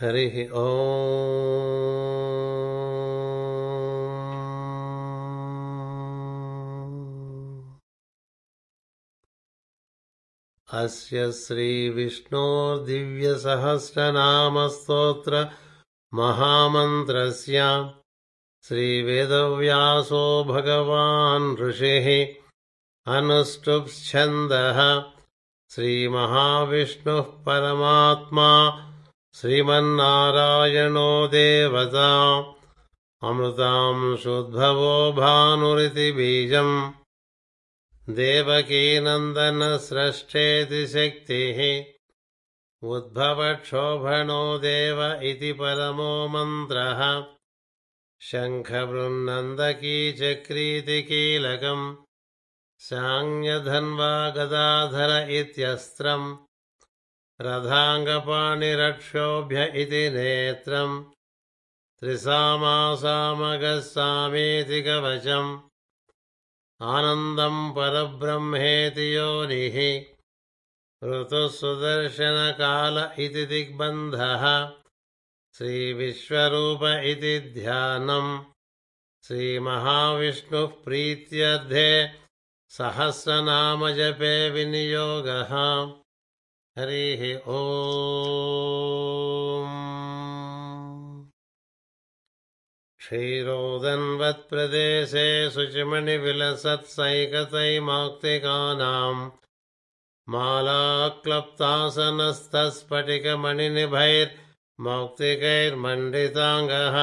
हरिः ओ। अस्य श्रीविष्णोर्दिव्यसहस्रनामस्तोत्र महामन्त्रस्य श्रीवेदव्यासो भगवान् ऋषिः अनुष्टुप्छन्दः श्रीमहाविष्णुः परमात्मा श्रीमन्नारायणो देवता। अमृतांशुद्भवो भानुरिति बीजम्। देवकीनन्दनस्रष्टेति शक्तिः। उद्भवक्षोभणो देव इति परमो मन्त्रः। शङ्खवृन्नन्दकी चक्रीति कीलकम्। साङ्गधन्वा गदाधर इत्यस्त्रम् रथाङ्गपाणिरक्षोभ्य इति नेत्रम्। त्रिसामासामगस्सामेति कवचम् आनन्दम् परब्रह्मेति योनिः। ऋतुः सुदर्शनकाल इति दिग्बन्धः। श्रीविश्वरूप इति ध्यानम्। श्रीमहाविष्णुः प्रीत्यर्थे सहस्रनामजपे विनियोगः हरिः ओ क्षीरोदन्वत्प्रदेशे शुचिमणिविलसत्सैकतैमौक्तिकानाम् मालाक्लप्तासनस्तस्फटिकमणिनिभैर्मौक्तिकैर्मण्डिताङ्गः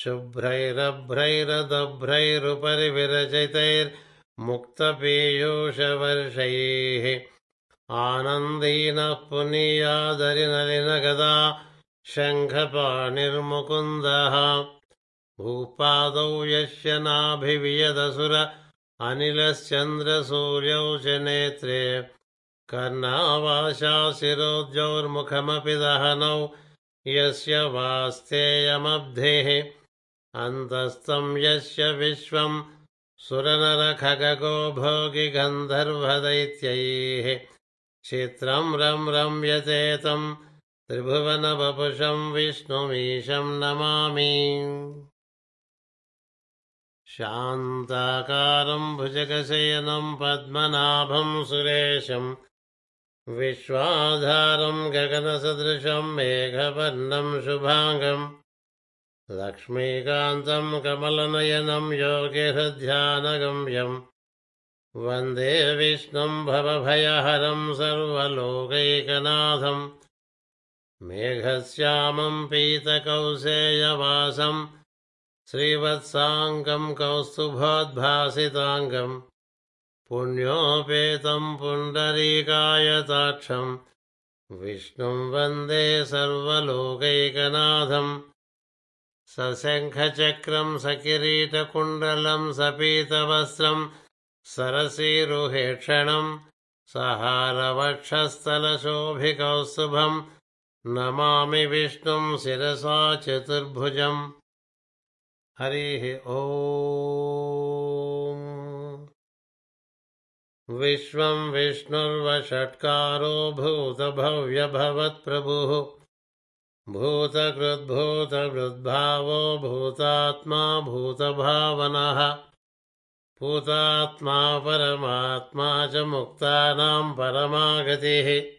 शुभ्रैरभ्रैरदभ्रैरुपरि विरचितैर्मुक्तपीयूषवर्षैः आनन्दीनः पुनीयादरिनलिनगदा शङ्खपाणिर्मुकुन्दः भूपादौ यस्य नाभिवियदसुर अनिलश्चन्द्रसूर्यौ च नेत्रे कर्णावाशाशिरोद्यौर्मुखमपि दहनौ यस्य वास्तेयमब्धिः अन्तस्थम् यस्य विश्वम् सुरनरखगो भोगि गन्धर्वदैत्यैः चित्रम् रम् रम्यतेतम् त्रिभुवनवपुषम् विष्णुमीशम् नमामि। शान्ताकारम् भुजगशयनम् पद्मनाभम् सुरेशम् विश्वाधारम् गगनसदृशम् मेघवर्णम् शुभाङ्गम् लक्ष्मीकान्तम् कमलनयनम् योगिहृध्यानगम्यम् वन्दे विष्णुम् भवभयहरम् सर्वलोकैकनाथम्। मेघश्यामम् पीतकौसेयवासम् श्रीवत्साङ्गम् कौस्तुभोद्भासिताङ्गम्। पुण्योपेतम् पुण्डरीकायताक्षम्। विष्णुम् वन्दे सर्वलोकैकनाथम्। सशङ्खचक्रम् सकिरीटकुण्डलम् सपीतवस्त्रम् सरसीरुहेक्षणम् सहारवक्षस्थलशोभिकौस्तुभम् नमामि विष्णुम् शिरसा चतुर्भुजम्। हरिः ओ विश्वम् विष्णुर्वषट्कारो भूतभव्यभवत्प्रभुः। भूतकृद्भूतकृद्भावो भूतात्मा भूतभावनः भूतात्मा परमात्मा च मुक्तानाम् परमागतिः।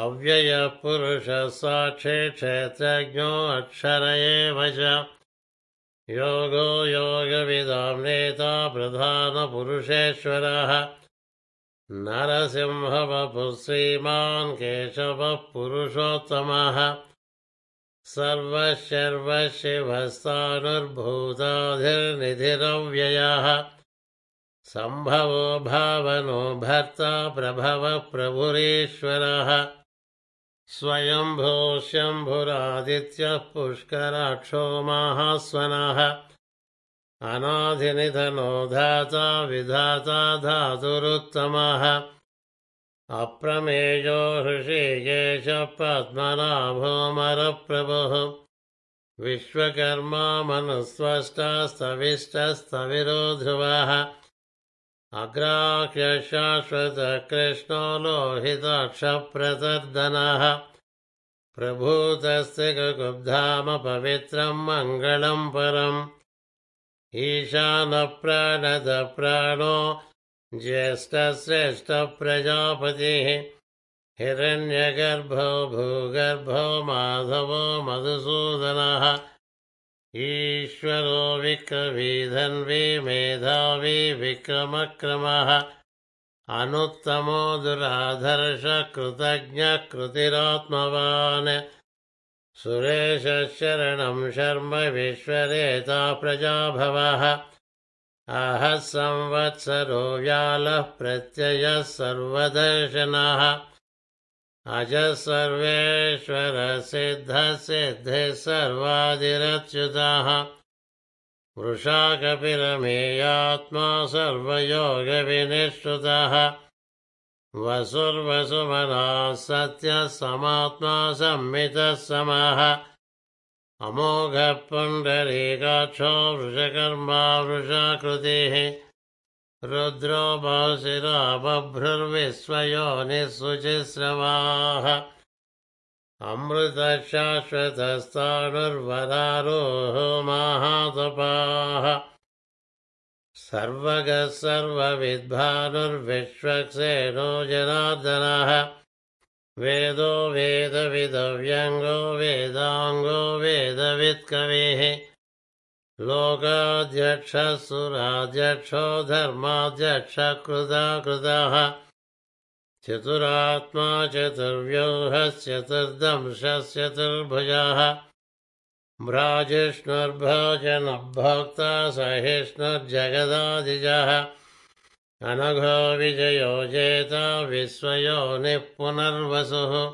अव्ययः पुरुषः साक्षे क्षेत्रज्ञो अक्षर एव च योगो योगविदाम् नेता प्रधानपुरुषेश्वरः। नरसिंहवपुः श्रीमान् केशवः पुरुषोत्तमः। सर्वशर्वशिवस्तानुर्भूताधिर्निधिरव्ययः सम्भवो भावनो भर्ता प्रभवः प्रभुरीश्वरः। स्वयम्भूशम्भुरादित्यः पुष्कराक्षो माहास्वनः। अनाधिनिधनो धाता विधाता धातुरुत्तमः। अप्रमेयो हृषिकेश पद्मनाभोमरप्रभुः विश्वकर्मा मनुस्वष्टस्तविष्टस्तविरो ध्रुवः अग्राह्यशाश्वतकृष्णो लोहिताक्षप्रतर्दनः प्रभूतस्य कुब्धामपवित्रम् मङ्गलम् परम्। ईशानप्राणदप्राणो ज्येष्ठश्रेष्ठप्रजापतिः। हिरण्यगर्भो भूगर्भो माधवो मधुसूदनः ईश्वरो विक्रवीधन्वी मेधावी विक्रमक्रमः। अनुत्तमो दुराधर्षकृतज्ञकृतिरात्मवान् सुरेशरणं शर्म विश्वरेता प्रजाभवः। आहः संवत्सरो व्यालः प्रत्ययः सर्वदर्शनः अजः सर्वेश्वरसिद्धसिद्धिः सर्वादिरच्युतः। वृषाकपिरमेयात्मा सर्वयोगविनिश्रुतः वसुर्वसुमनाः सत्यः समात्मा संमितः समः। पुण्डरीकाक्षो वृषकर्मा वृषाकृतिः रुद्रो बहुशिरा बभ्रुर्विश्वयोनिःशुचिश्रवाः अमृतशाश्वतस्ताणुर्वरारोहो माहातपाः। सर्वगः सर्वविद्भानुर्विश्वक्सेनो जनार्दनः। वेदो वेदविदव्यङ्गो वेदाङ्गो वेदवित्कविः लोकाध्यक्षः सुराध्यक्षो धर्माध्यक्षकृताकृतः चतुरात्मा चतुर्व्यूहश्चतुर्दंशश्चतुर्भुजः। भ्राजिष्णुर्भोजनभोक्ता सहिष्णुर्जगदादिजः। अनघो विजयो जेता विश्वयोनिः पुनर्वसुः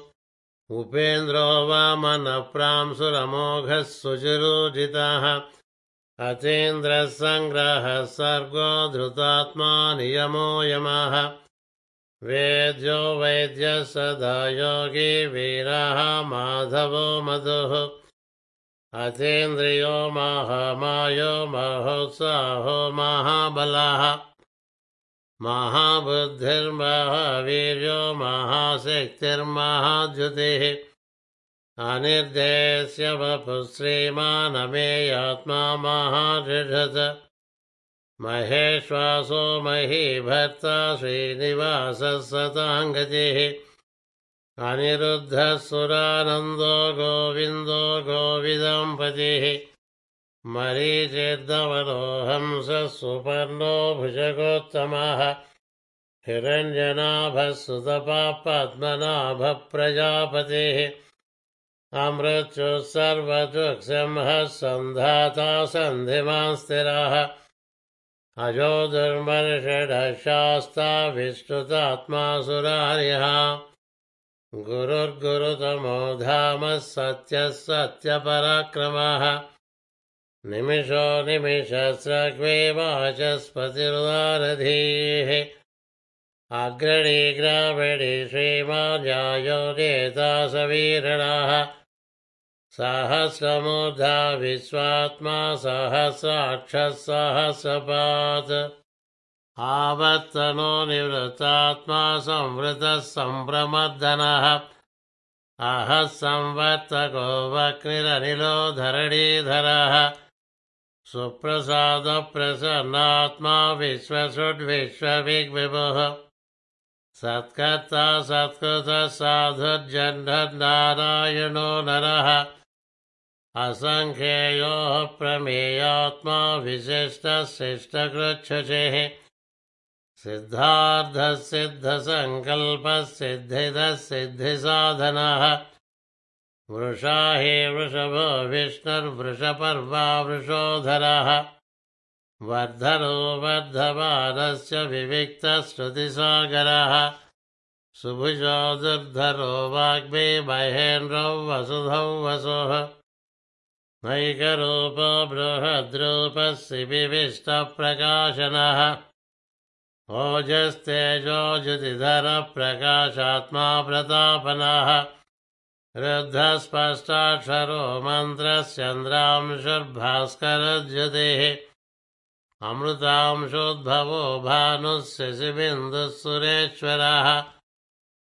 उपेन्द्रो वामनप्रांसुरमोघः सुचिरोजितः अतीन्द्रः सङ्ग्रहः सर्गो धृतात्मा नियमो यमः। वेद्यो वैद्यः सदा योगी वीरः माधवो मधुः। अतीन्द्रियो महामायो महोत्साहो महाबलः। महाबुद्धिर्महावीर्यो महाशक्तिर्महाद्युतिः अनिर्देश्य वपुश्रीमानमेयात्मा महादृढत महेश्वासो महीभर्ता अनिरुद्धः सुरानन्दो गोविन्दो गोविदम्पतिः। मरीचिर्दवनो हंसः सुपर्णो भुजगोत्तमः। हिरञ्जनाभः सुतपा पद्मनाभः प्रजापतिः अमृत्युः सर्वदृक्संहः सन्धाता सन्धिमान् स्थिरः। अजो दुर्मर्षडः शास्ता विष्णुतात्मा सुरार्यः गुरुर्गुरुतमो धामः सत्यः सत्यपराक्रमः। निमिषो निमिषस्रग्वे वाचस्पतिरुदारधीः। अग्रणी ग्रामिणी श्रीमान्यायो नेता सवीरणः सहस्रमूर्धा विश्वात्मा सहस्राक्षः सहस्रपात् आवत्तनो निवृत्तात्मा संवृतः सम्भ्रमर्दनः अहः संवर्तको वक्निरनिलो धरणीधरः सुप्रसादप्रसन्नात्मा विश्वसृड्विश्वविग्विभुः। सत्कर्ता सत्कृतः साधुर्जह्नर्नारायणो नरः असङ्ख्येयोः प्रमेयात्मा विशिष्टशिष्टकृच्छुचिः। सिद्धार्थः सिद्धसङ्कल्पः सिद्धिदः सिद्धिसाधनः वृषा हि वृषभो विष्णुर्वृषपर्वा वृषोधरः वर्धनो वर्धमानस्य विविक्तश्रुतिसागरः। सुभुजो दुर्धरो वाग्मे महेन्द्रौ वसुधौ वसुः नैकरूपो बृहद्रूपः शिबिविष्टप्रकाशनः ओजस्तेजो ज्युतिधरप्रकाशात्मा प्रतापनः रुद्धस्पष्टाक्षरो मन्त्रश्चन्द्रांशुर्भास्करज्युतिः अमृतांशोद्भवो भानुः शशिबिन्दुः सुरेश्वरः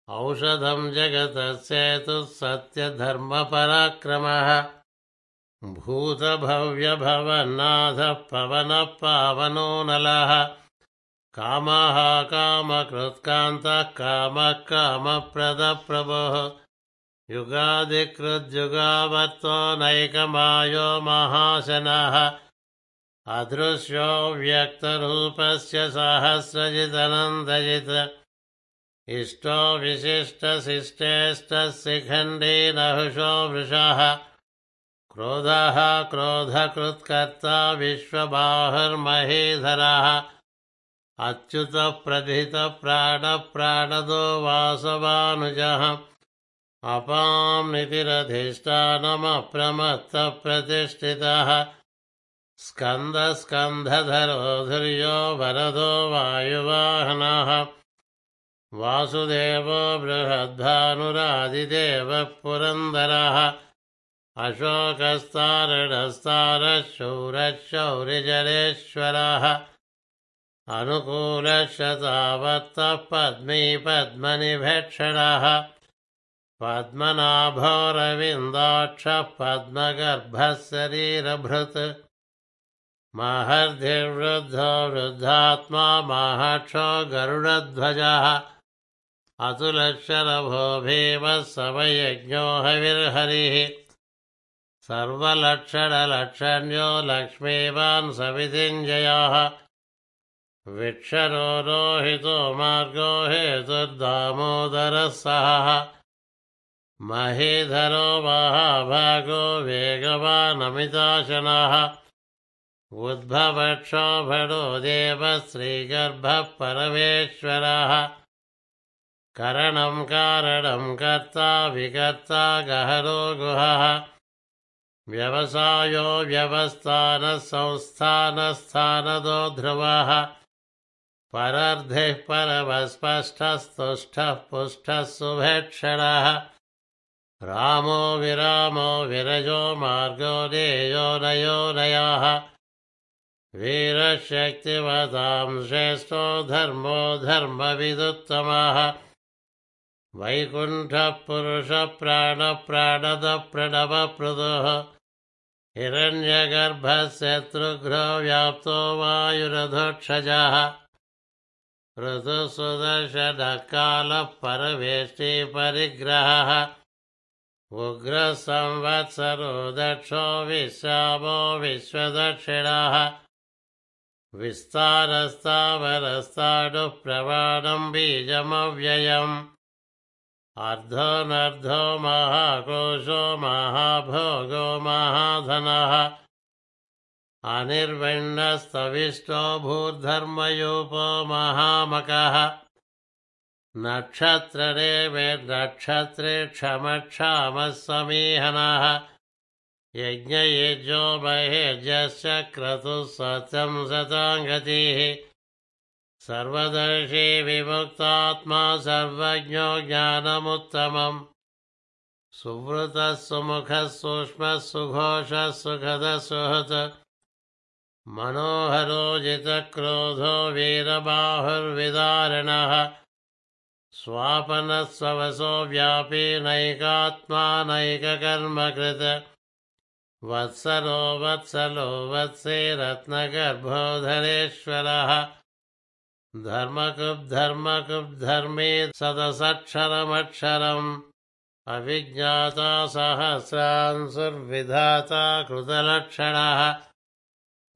औषधं जगतः सेतुः सत्यधर्मपराक्रमः भूतभव्यभवन्नाथः पवनः पावनो नलः कामः कामकृत्कान्तः कामः कामप्रदप्रभुः युगादिकृद्युगावर्तो नैकमायो महाशनः। अदृश्यो व्यक्तरूपस्य सहस्रजिदनन्दजित् इष्टो विशिष्टशिष्टेष्टः शिखण्डी नहुषो वृषः क्रोधः क्रोधकृत्कर्ता विश्वबाहुर्महीधरः। अच्युतप्रथितप्राणप्राणदो वासवानुजः। अपां नितिरधिष्ठानमप्रमत्तप्रतिष्ठितः। स्कन्दस्कन्धधरो धुर्यो वरदो वायुवाहनः। वासुदेवो बृहद्भानुरादिदेवः पुरन्दरः अशोकस्तारणस्तारः शौरशौरिजलेश्वरः अनुकूलशतावत्तः पद्मी पद्मनिभक्षणः पद्मनाभोरविन्दाक्षः पद्मगर्भः शरीरभृत् महर्धिर्वृद्धो वृद्धात्मा महक्षो गरुडध्वजः। अतुलक्षरभो भीमः समयज्ञो हविर्हरिः सर्वलक्षणलक्षण्यो लक्ष्मीवान् सवितिञ्जयः विक्षरो रोहितो मार्गो हेतुर्दामोदरः सहः। महीधरो महाभागो वेगवानमिताशनः। उद्भवक्षोभणो देवः श्रीगर्भः परमेश्वरः करणं कारणं कर्ता विकर्ता गहरो गुहः व्यवसायो व्यवस्थानः संस्थानस्थानदो ध्रुवः। परर्धिः परमस्पष्टस्तुष्टः पुष्टः सुभेक्षणः। रामो विरामो विरजो मार्गो नेयो नयो नयाः। वीरशक्तिवतां श्रेष्ठो धर्मो धर्मविदुत्तमः वैकुण्ठपुरुषप्राणप्राणदप्रणवप्रदुः। हिरण्यगर्भशत्रुघ्नो व्याप्तो वायुरधोक्षजः। उग्रसंवत्सरो दक्षो विश्रामो विश्वदक्षिणः। विस्तारस्तावरस्ताडुः प्रमाणं बीजमव्ययम् अर्धोनर्धो महाकोशो महाभोगो महाधनः। अनिर्विण्णस्तविष्टो भूर्धर्मयूपो महामकः। नक्षत्रणे नक्षत्रे क्षमक्षामः समीहनः यज्ञयेजो महेजश्च क्रतुः सत्यं सताङ्गतिः सर्वदर्शी विमुक्तात्मा सर्वज्ञो ज्ञानमुत्तमम्। सुवृतः सुमुखः सूक्ष्मः सुघोषः सुखदः सुहृत्। मनोहरो जितक्रोधो वीरबाहुर्विदारिणः। स्वापनः स्ववसो व्यापी नैकात्मा नैककर्मकृत्। वत्सलो वत्से रत्नगर्भोधरेश्वरः धर्मकुब्धर्मकुब्धर्मे सदसक्षरमक्षरम्। अविज्ञाता सहस्रांसुर्विधाता कृतलक्षणः।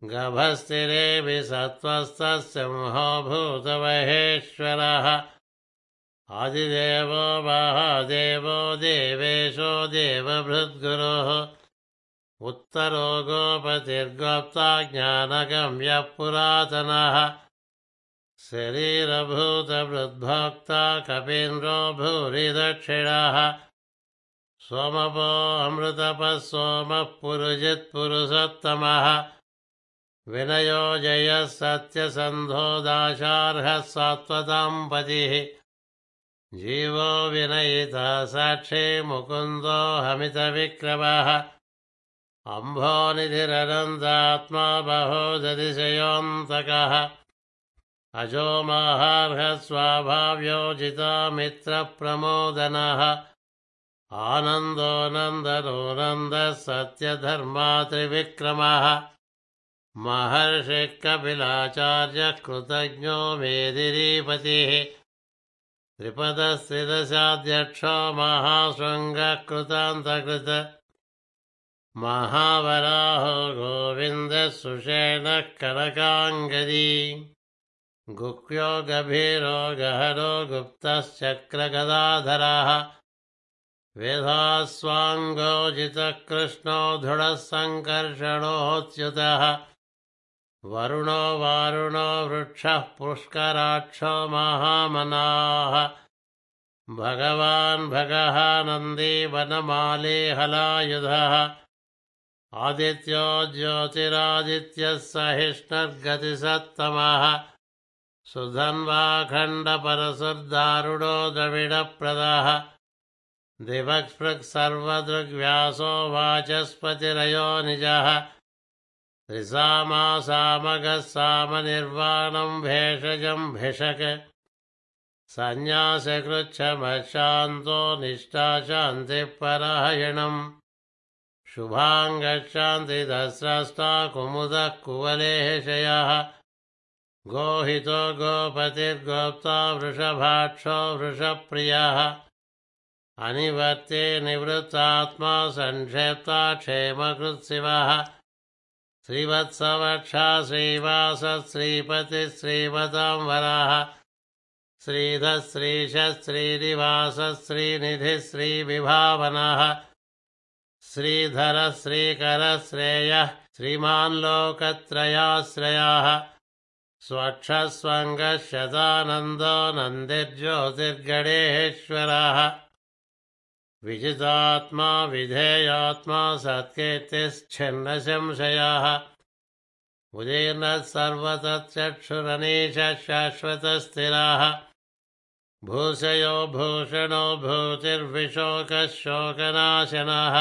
गभस्तिरेऽपि सत्त्वस्तसिंहो भूतमहेश्वरः आदिदेवो महादेवो देवेशो देवभृद्गुरोः। उत्तरो गोपतिर्गोप्ता ज्ञानगम्यः पुरातनः शरीरभूतवृद्भोक्ता कपीन्द्रो भूरि दक्षिणः सोमपो अमृतपः सोमः पुरुजित्पुरुषोत्तमः विनयो जयः सत्यसन्धो दाशार्हः सात्वतां पतिः जीवो विनयिता साक्षी मुकुन्दो हमितविक्रमः। अम्भोनिधिरनन्दात्मा बहोदतिशयोऽन्तकः अजो माहार्हस्वाभाव्योजिता मित्रप्रमोदनः। आनन्दो नन्दनो नन्दः सत्यधर्मा त्रिविक्रमः। महर्षिः कृतज्ञो मेदिरीपतिः त्रिपदस्त्रिदशाध्यक्षो महाशृङ्गकृतान्तकृत। महावराहो गोविन्दः सुषेणः कनकाङ्गदी गुह्यो गभीरो गहरो गुप्तश्चक्रगदाधरः वेधास्वाङ्गोजितकृष्णो दृढः सङ्कर्षणोऽच्युतः वरुणो वारुणो वृक्षः पुष्कराक्षो महामनाः। भगवान् भगः नन्दी हलायुधः। आदित्यो ज्योतिरादित्यः सहिष्णुर्गतिसत्तमः सुधन्वाखण्डपरसुर्दारुणो द्रविडप्रदः दिवक्स्पृक् वाचस्पतिरयो निजः। त्रिसामासामगः सामनिर्वाणम् भेषजम् भिषक्। सन्न्यासकृच्छमशान्तो निष्ठा शान्तिपरायणम् शुभाङ्गशान्तिदस्रष्टा कुमुदः कुवलेशयः गोहितो गोपतिर्गोप्ता वृषभाक्षो वृषप्रियः। अनिवर्ते निवृत्तात्मा सङ्क्षेप्ता क्षेमकृत्सिवः। श्रीवत्सवक्षा श्रीवास श्रीपतिः श्रीमतां वराः श्रीधः श्रीश श्रीनिवास श्रीनिधिः श्रीविभावनः श्रीधर श्रीकर श्रेयः श्रीमान् लोकत्रयाश्रयाः स्वक्षस्वङ्गः शतानन्दो नन्दिर्ज्योतिर्गणेश्वरः विजितात्मा विधेयात्मा सत्कीर्तिश्छिन्नशंशयाः उदीर्णः सर्वतच्चक्षुरनीशः शाश्वतस्थिराः भूषयो भूषणो भूतिर्विशोकः शोकनाशनः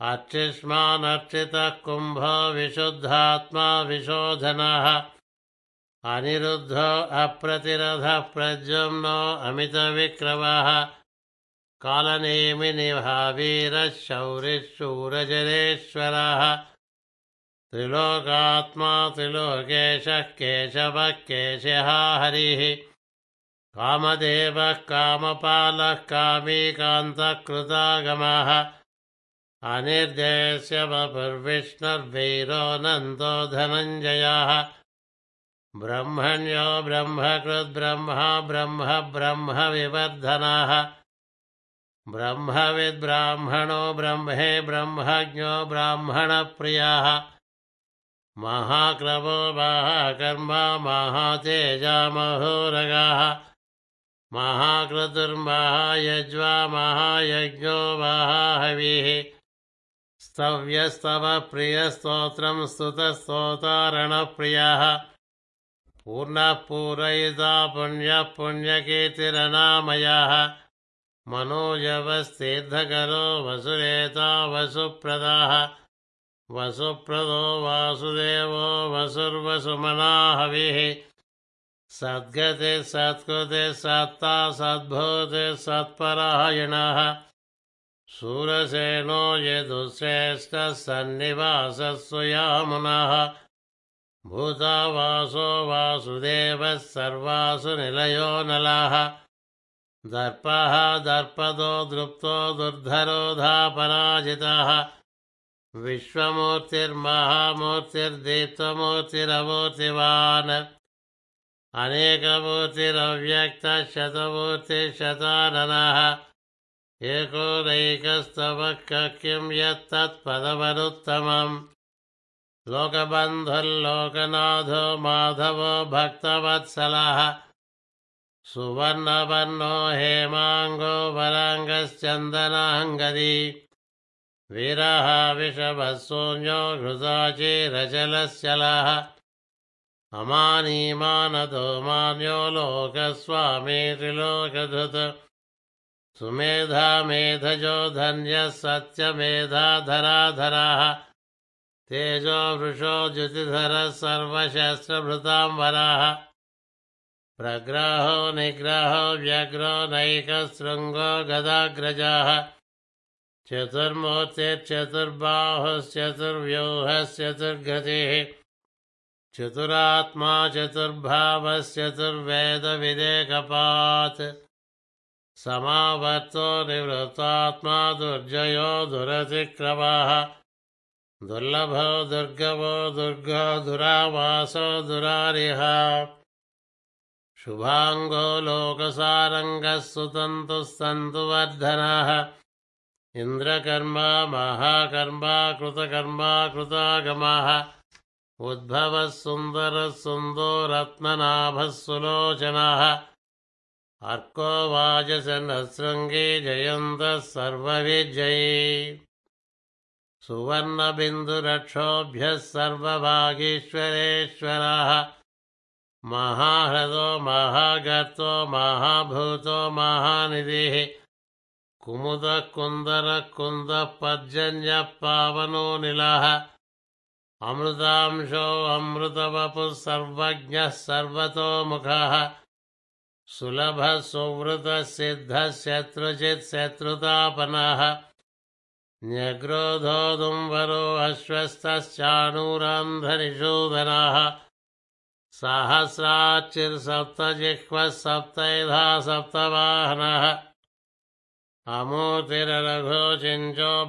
अर्चिष्मानर्चितः कुम्भो विशुद्धात्मा विशोधनः अनिरुद्धो अप्रतिरथः प्रद्युम्नो अमितविक्रमः। कालनेमिनिभावीरः शौरिशूरजरेश्वरः त्रिलोकात्मा त्रिलोकेशः केशवः केशः हरिः। कामदेवः कामपालः कामीकान्तकृतागमः अनिर्देश्य वपुर्विष्णुर्वीरो नन्दो धनञ्जयः ब्रह्मण्यो ब्रह्मकृद्ब्रह्मा ब्रह्म ब्रह्मविवर्धनः ब्रह्मविद्ब्राह्मणो ब्रह्मे ब्रह्मज्ञो ब्राह्मणप्रियः। महाक्रमो महाकर्मा महातेजामहोरगः। महाक्रतुर्महायज्वा महायज्ञो महाहविः। स्तव्यस्तवप्रियस्तोत्रं स्तुतस्तोतारणप्रियः पूर्णः पूरयिता पुण्यः पुण्यकीर्तिरनामयः मनोजवस्तीर्थकरो वसुरेता वसुप्रदाः। वसुप्रदो वासुदेवो वसुर्वसुमनाहविः सद्गते सत्कृते सत्ता सद्भूते सत्परायणः। शूरसेनो यदुश्रेष्ठः सन्निवासस्वयामुनः भूतावासो वासुदेवः सर्वासु निलयो नलः। दर्पः दर्पदो दृप्तो दुर्धरोधापराजितः विश्वमूर्तिर्महामूर्तिर्दीप्तमूर्तिरमूर्तिवान्। अनेकमूर्तिरव्यक्तशतमूर्तिशताननः एकोदैकस्तवः किं यत्तत्पदवरुत्तमम् लोकबन्धुर्लोकनाथो माधवो भक्तवत्सलः। सुवर्णवर्णो हेमाङ्गो वराङ्गश्चन्दनाङ्गदी। वीरः विषभशून्यो घृताचिरचलश्चलः अमानीमानतो मान्यो लोकस्वामी त्रिलोकधृत। सुमेधा मेधजो धन्यः सत्यमेधाधराधरः तेजो वृषो द्युतिधरः सर्वशस्त्रभृतां वराः प्रग्रहो निग्रहो व्यग्रो नैकशृङ्गो गदाग्रजाः। चतुर्मूर्तिश्चतुर्बाहुश्चतुर्व्यूहश्चतुर्गतिः चतुरात्मा चतुर्भावश्चतुर्वेदविदेकपात् समावर्तो निवृत्तात्मा दुर्जयो दुरतिक्रमः दुर्लभो दुर्गवो दुर्गो दुरावासो दुरारिह शुभाङ्गो लोकसारङ्गः सुतन्तुः सन्तु वर्धनः इन्द्रकर्मा महाकर्मा कृतकर्मा कृतागमः। उद्भवः सुन्दरः सुन्दो रत्ननाभः सुलोचनः अर्को वाजसनशृङ्गे जयन्तः सर्वविजयी सुवर्णबिन्दुरक्षोभ्यः सर्वभागीश्वरेश्वरः। महाह्रदो महागर्तो महाभूतो महानिधिः। कुमुदः कुन्दरः कुन्दः पर्जन्यः पावनो निलः। अमृतांशो अमृतवपुः सर्वज्ञः सर्वतोमुखः सुलभः सुवृतः सिद्धः शत्रुचित् शत्रुतापनः न्यग्रोधोदुम्बरो अश्वस्तश्चाणूरान्धनिषूदनः सहस्राच्चिर्सप्तजिह्वः सप्तैधा सप्तवाहनः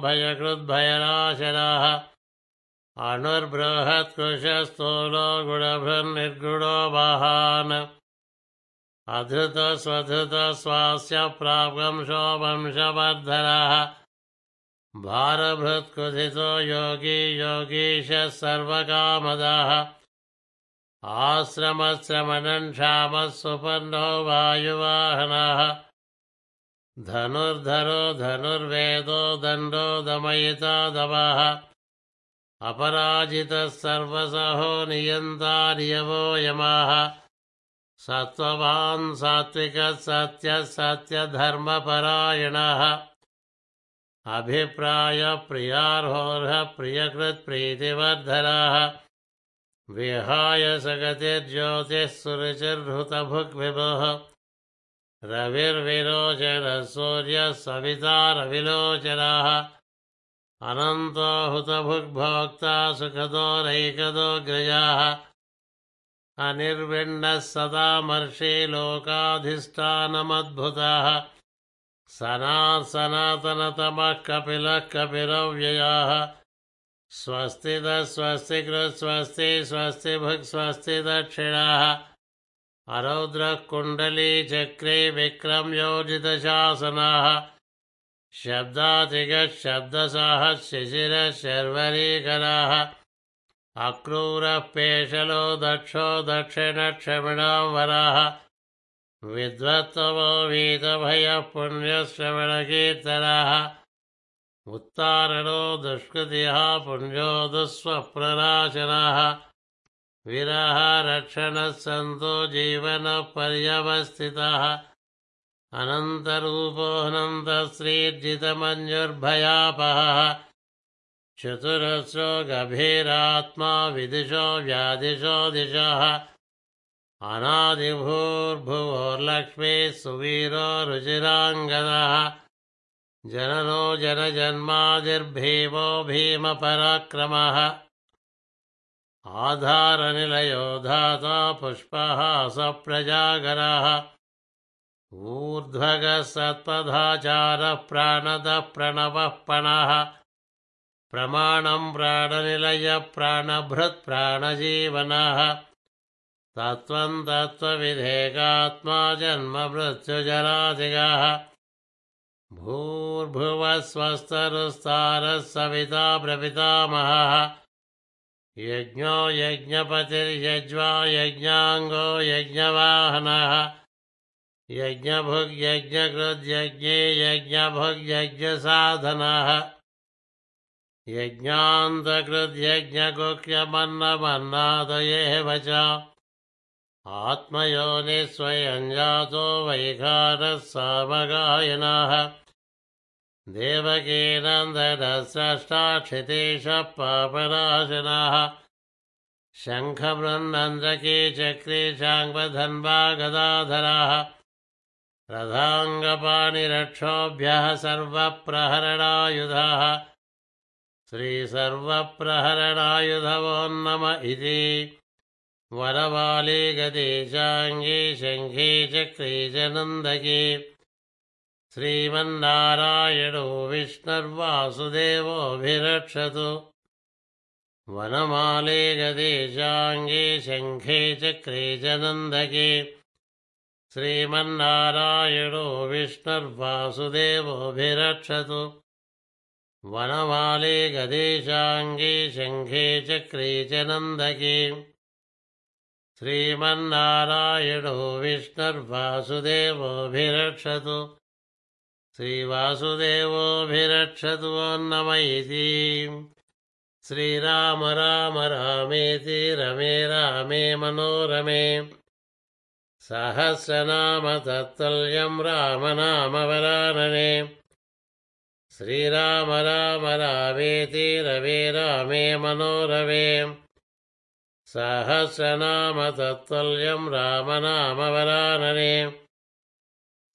भयकृद्भयनाशनः अणुर्बृहत्कृशस्थूलो गुणभृन्निर्गुणो महान् अधृतस्वधृतस्वास्य प्रावंशो वंशवर्धनः भारभृत्कुथितो योगी योगीशः सर्वकामदः। आश्रमश्रमणन् क्षामः सुपर्णो वायुवाहनः। धनुर्धरो धनुर्वेदो दण्डो दमयिता दमः। अपराजितः सर्वसहो नियन्ता नियमो यमः। सत्त्ववान् सात्विकः सत्यः सत्यधर्मपरायणः अभिप्रायप्रियार्होर्ह प्रियकृत्प्रीतिवर्धनः विहाय सगतिर्ज्योतिः सुरुचिर्हृतभुग्विभुः रविर्विलोचनः सूर्यः सवितारविलोचनः अनन्तो हुतभुग्भोक्ता सुखदो ग्रजाः अनिर्विण्णः सदामर्षि लोकाधिष्ठानमद्भुतः सनातनतमः कपिलः कपिलव्ययाः स्वस्तिदः स्वस्तिकृत् स्वस्ति स्वस्तिभुक् स्वस्ति दक्षिणाः अरौद्रः कुण्डलीचक्रे विक्रम्योजितशासनाः शब्दातिगः शब्दसाः शिशिरः शर्वरीकराः अक्रूरः पेशलो दक्षो दक्षिणक्षमिणां वराः विद्वत्तमो पुण्यश्रवणकीर्तनाः उत्तारणो दुष्कृतिः पुण्यो दुःस्वप्रनाशनाः विरह रक्षणः सन्तो जीवनपर्यवस्थितः अनन्तरूपोऽनन्तश्रीर्जितमञ्जुर्भयापहः चतुरस्रो गभीरात्मा विदिशो व्यादिशो दिशः अनादिभूर्भुवोर्लक्ष्मीः सुवीरो रुचिराङ्गदः। जननो जनजन्मादिर्भीमो भीमपराक्रमः। आधारनिलयो धाता पुष्पः सप्रजागरः। ऊर्ध्वगः सत्पथाचारः प्राणदः प्रणवः पणः प्रमाणं प्राणनिलयप्राणभृत्प्राणजीवनः तत्त्वं तत्त्वविधेकात्मा जन्ममृत्युजराधिगः। भूर्भुवः स्वस्तरुस्तारः सविता प्रपितामहः। यज्ञो यज्ञपतिर्यज्वा यज्ञाङ्गो यज्ञवाहनः। यज्ञभुग्यज्ञकृद्यज्ञे यज्ञभुग्यज्ञसाधनः। यज्ञान्तकृद्यज्ञगुह्यमन्नमन्नादयेव च आत्मयोनिस्वयं जातो वैखारः सामगायनः देवकीनन्दनस्रष्टाक्षितीशः पापनाशनः शङ्खबृन्नन्द्रके चक्रे शाङ्बधन्वा गदाधराः रथाङ्गपाणिरक्षोभ्यः सर्वप्रहरणायुधाः। श्रीसर्वप्रहरणायुधवोन्नम इति वरवाले गदेशाङ्गे शङ्खे चक्रे च नन्दके श्रीमन्नारायणो विष्णुर्वासुदेवोऽभिरक्षतु। वनमाले गदेशाङ्गे शङ्खे चक्रे च नन्दके श्रीमन्नारायणो विष्णुर्वासुदेवोऽभिरक्षतु। वनमाले गदेशाङ्गे शङ्खे चक्रे च नन्दके श्रीमन्नारायणो विष्णुर्वासुदेवोऽभिरक्षतु। श्रीवासुदेवोऽभिरक्षतु नम इति। श्रीराम राम रामेति रमे रामे मनोरमे। सहस्रनाम तत्तुल्यं रामनामवरानने श्रीराम राम रामेति रवे रामे मनोरमे सहस्रनाम तत्तुल्यं रामनामवरानने।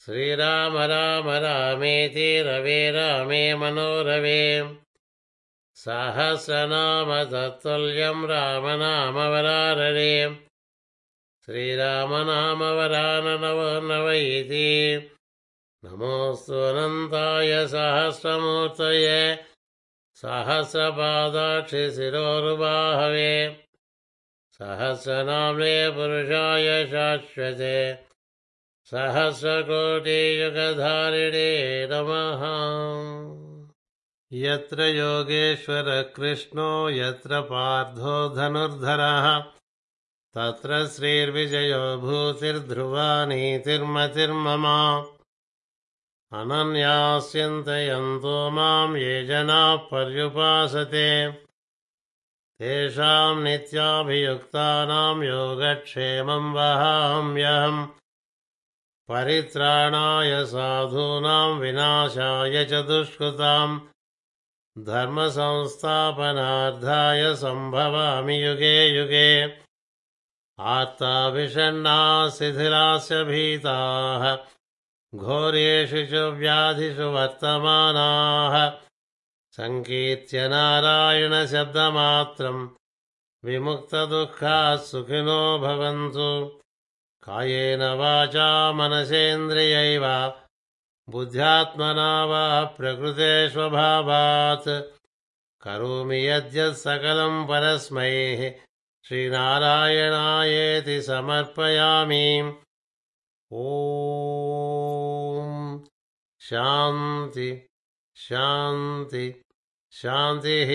श्रीराम राम रामेति रवे रामे मनोरमे सहस्रनाम तत्तुल्यं रामनामवरानने। श्रीरामनामवराननव नव इति नमोऽस्तु अनन्ताय सहस्रमूर्तये। सहस्रपादाक्षिशिरोरुबाहवे सहस्रनाम्ने पुरुषाय शाश्वते। सहस्रकोटियुगधारिणे नमः। यत्र योगेश्वरकृष्णो यत्र पार्थो धनुर्धरः तत्र श्रीर्विजयो भूतिर्ध्रुवा नीतिर्मतिर्मम अनन्यास्यन्तयन्तो मां ये जनाः पर्युपासते तेषां नित्याभियुक्तानां योगक्षेमं वहाम्यहम् परित्राणाय साधूनां विनाशाय च दुष्कृताम् धर्मसंस्थापनार्थाय सम्भवामि युगे युगे। आत्ताभिषण्णा शिथिलास्य भीताः घोरेषु च व्याधिषु वर्तमानाः सङ्कीर्त्य नारायणशब्दमात्रम् विमुक्तदुःखाः सुखिनो भवन्तु। कायेन वाचा मनसेन्द्रियैव बुद्ध्यात्मना वा प्रकृते स्वभावात् करोमि यद्यत् सकलं परस्मै श्रीनारायणायेति समर्पयामि। ॐ शान्ति शान्ति शान्तिः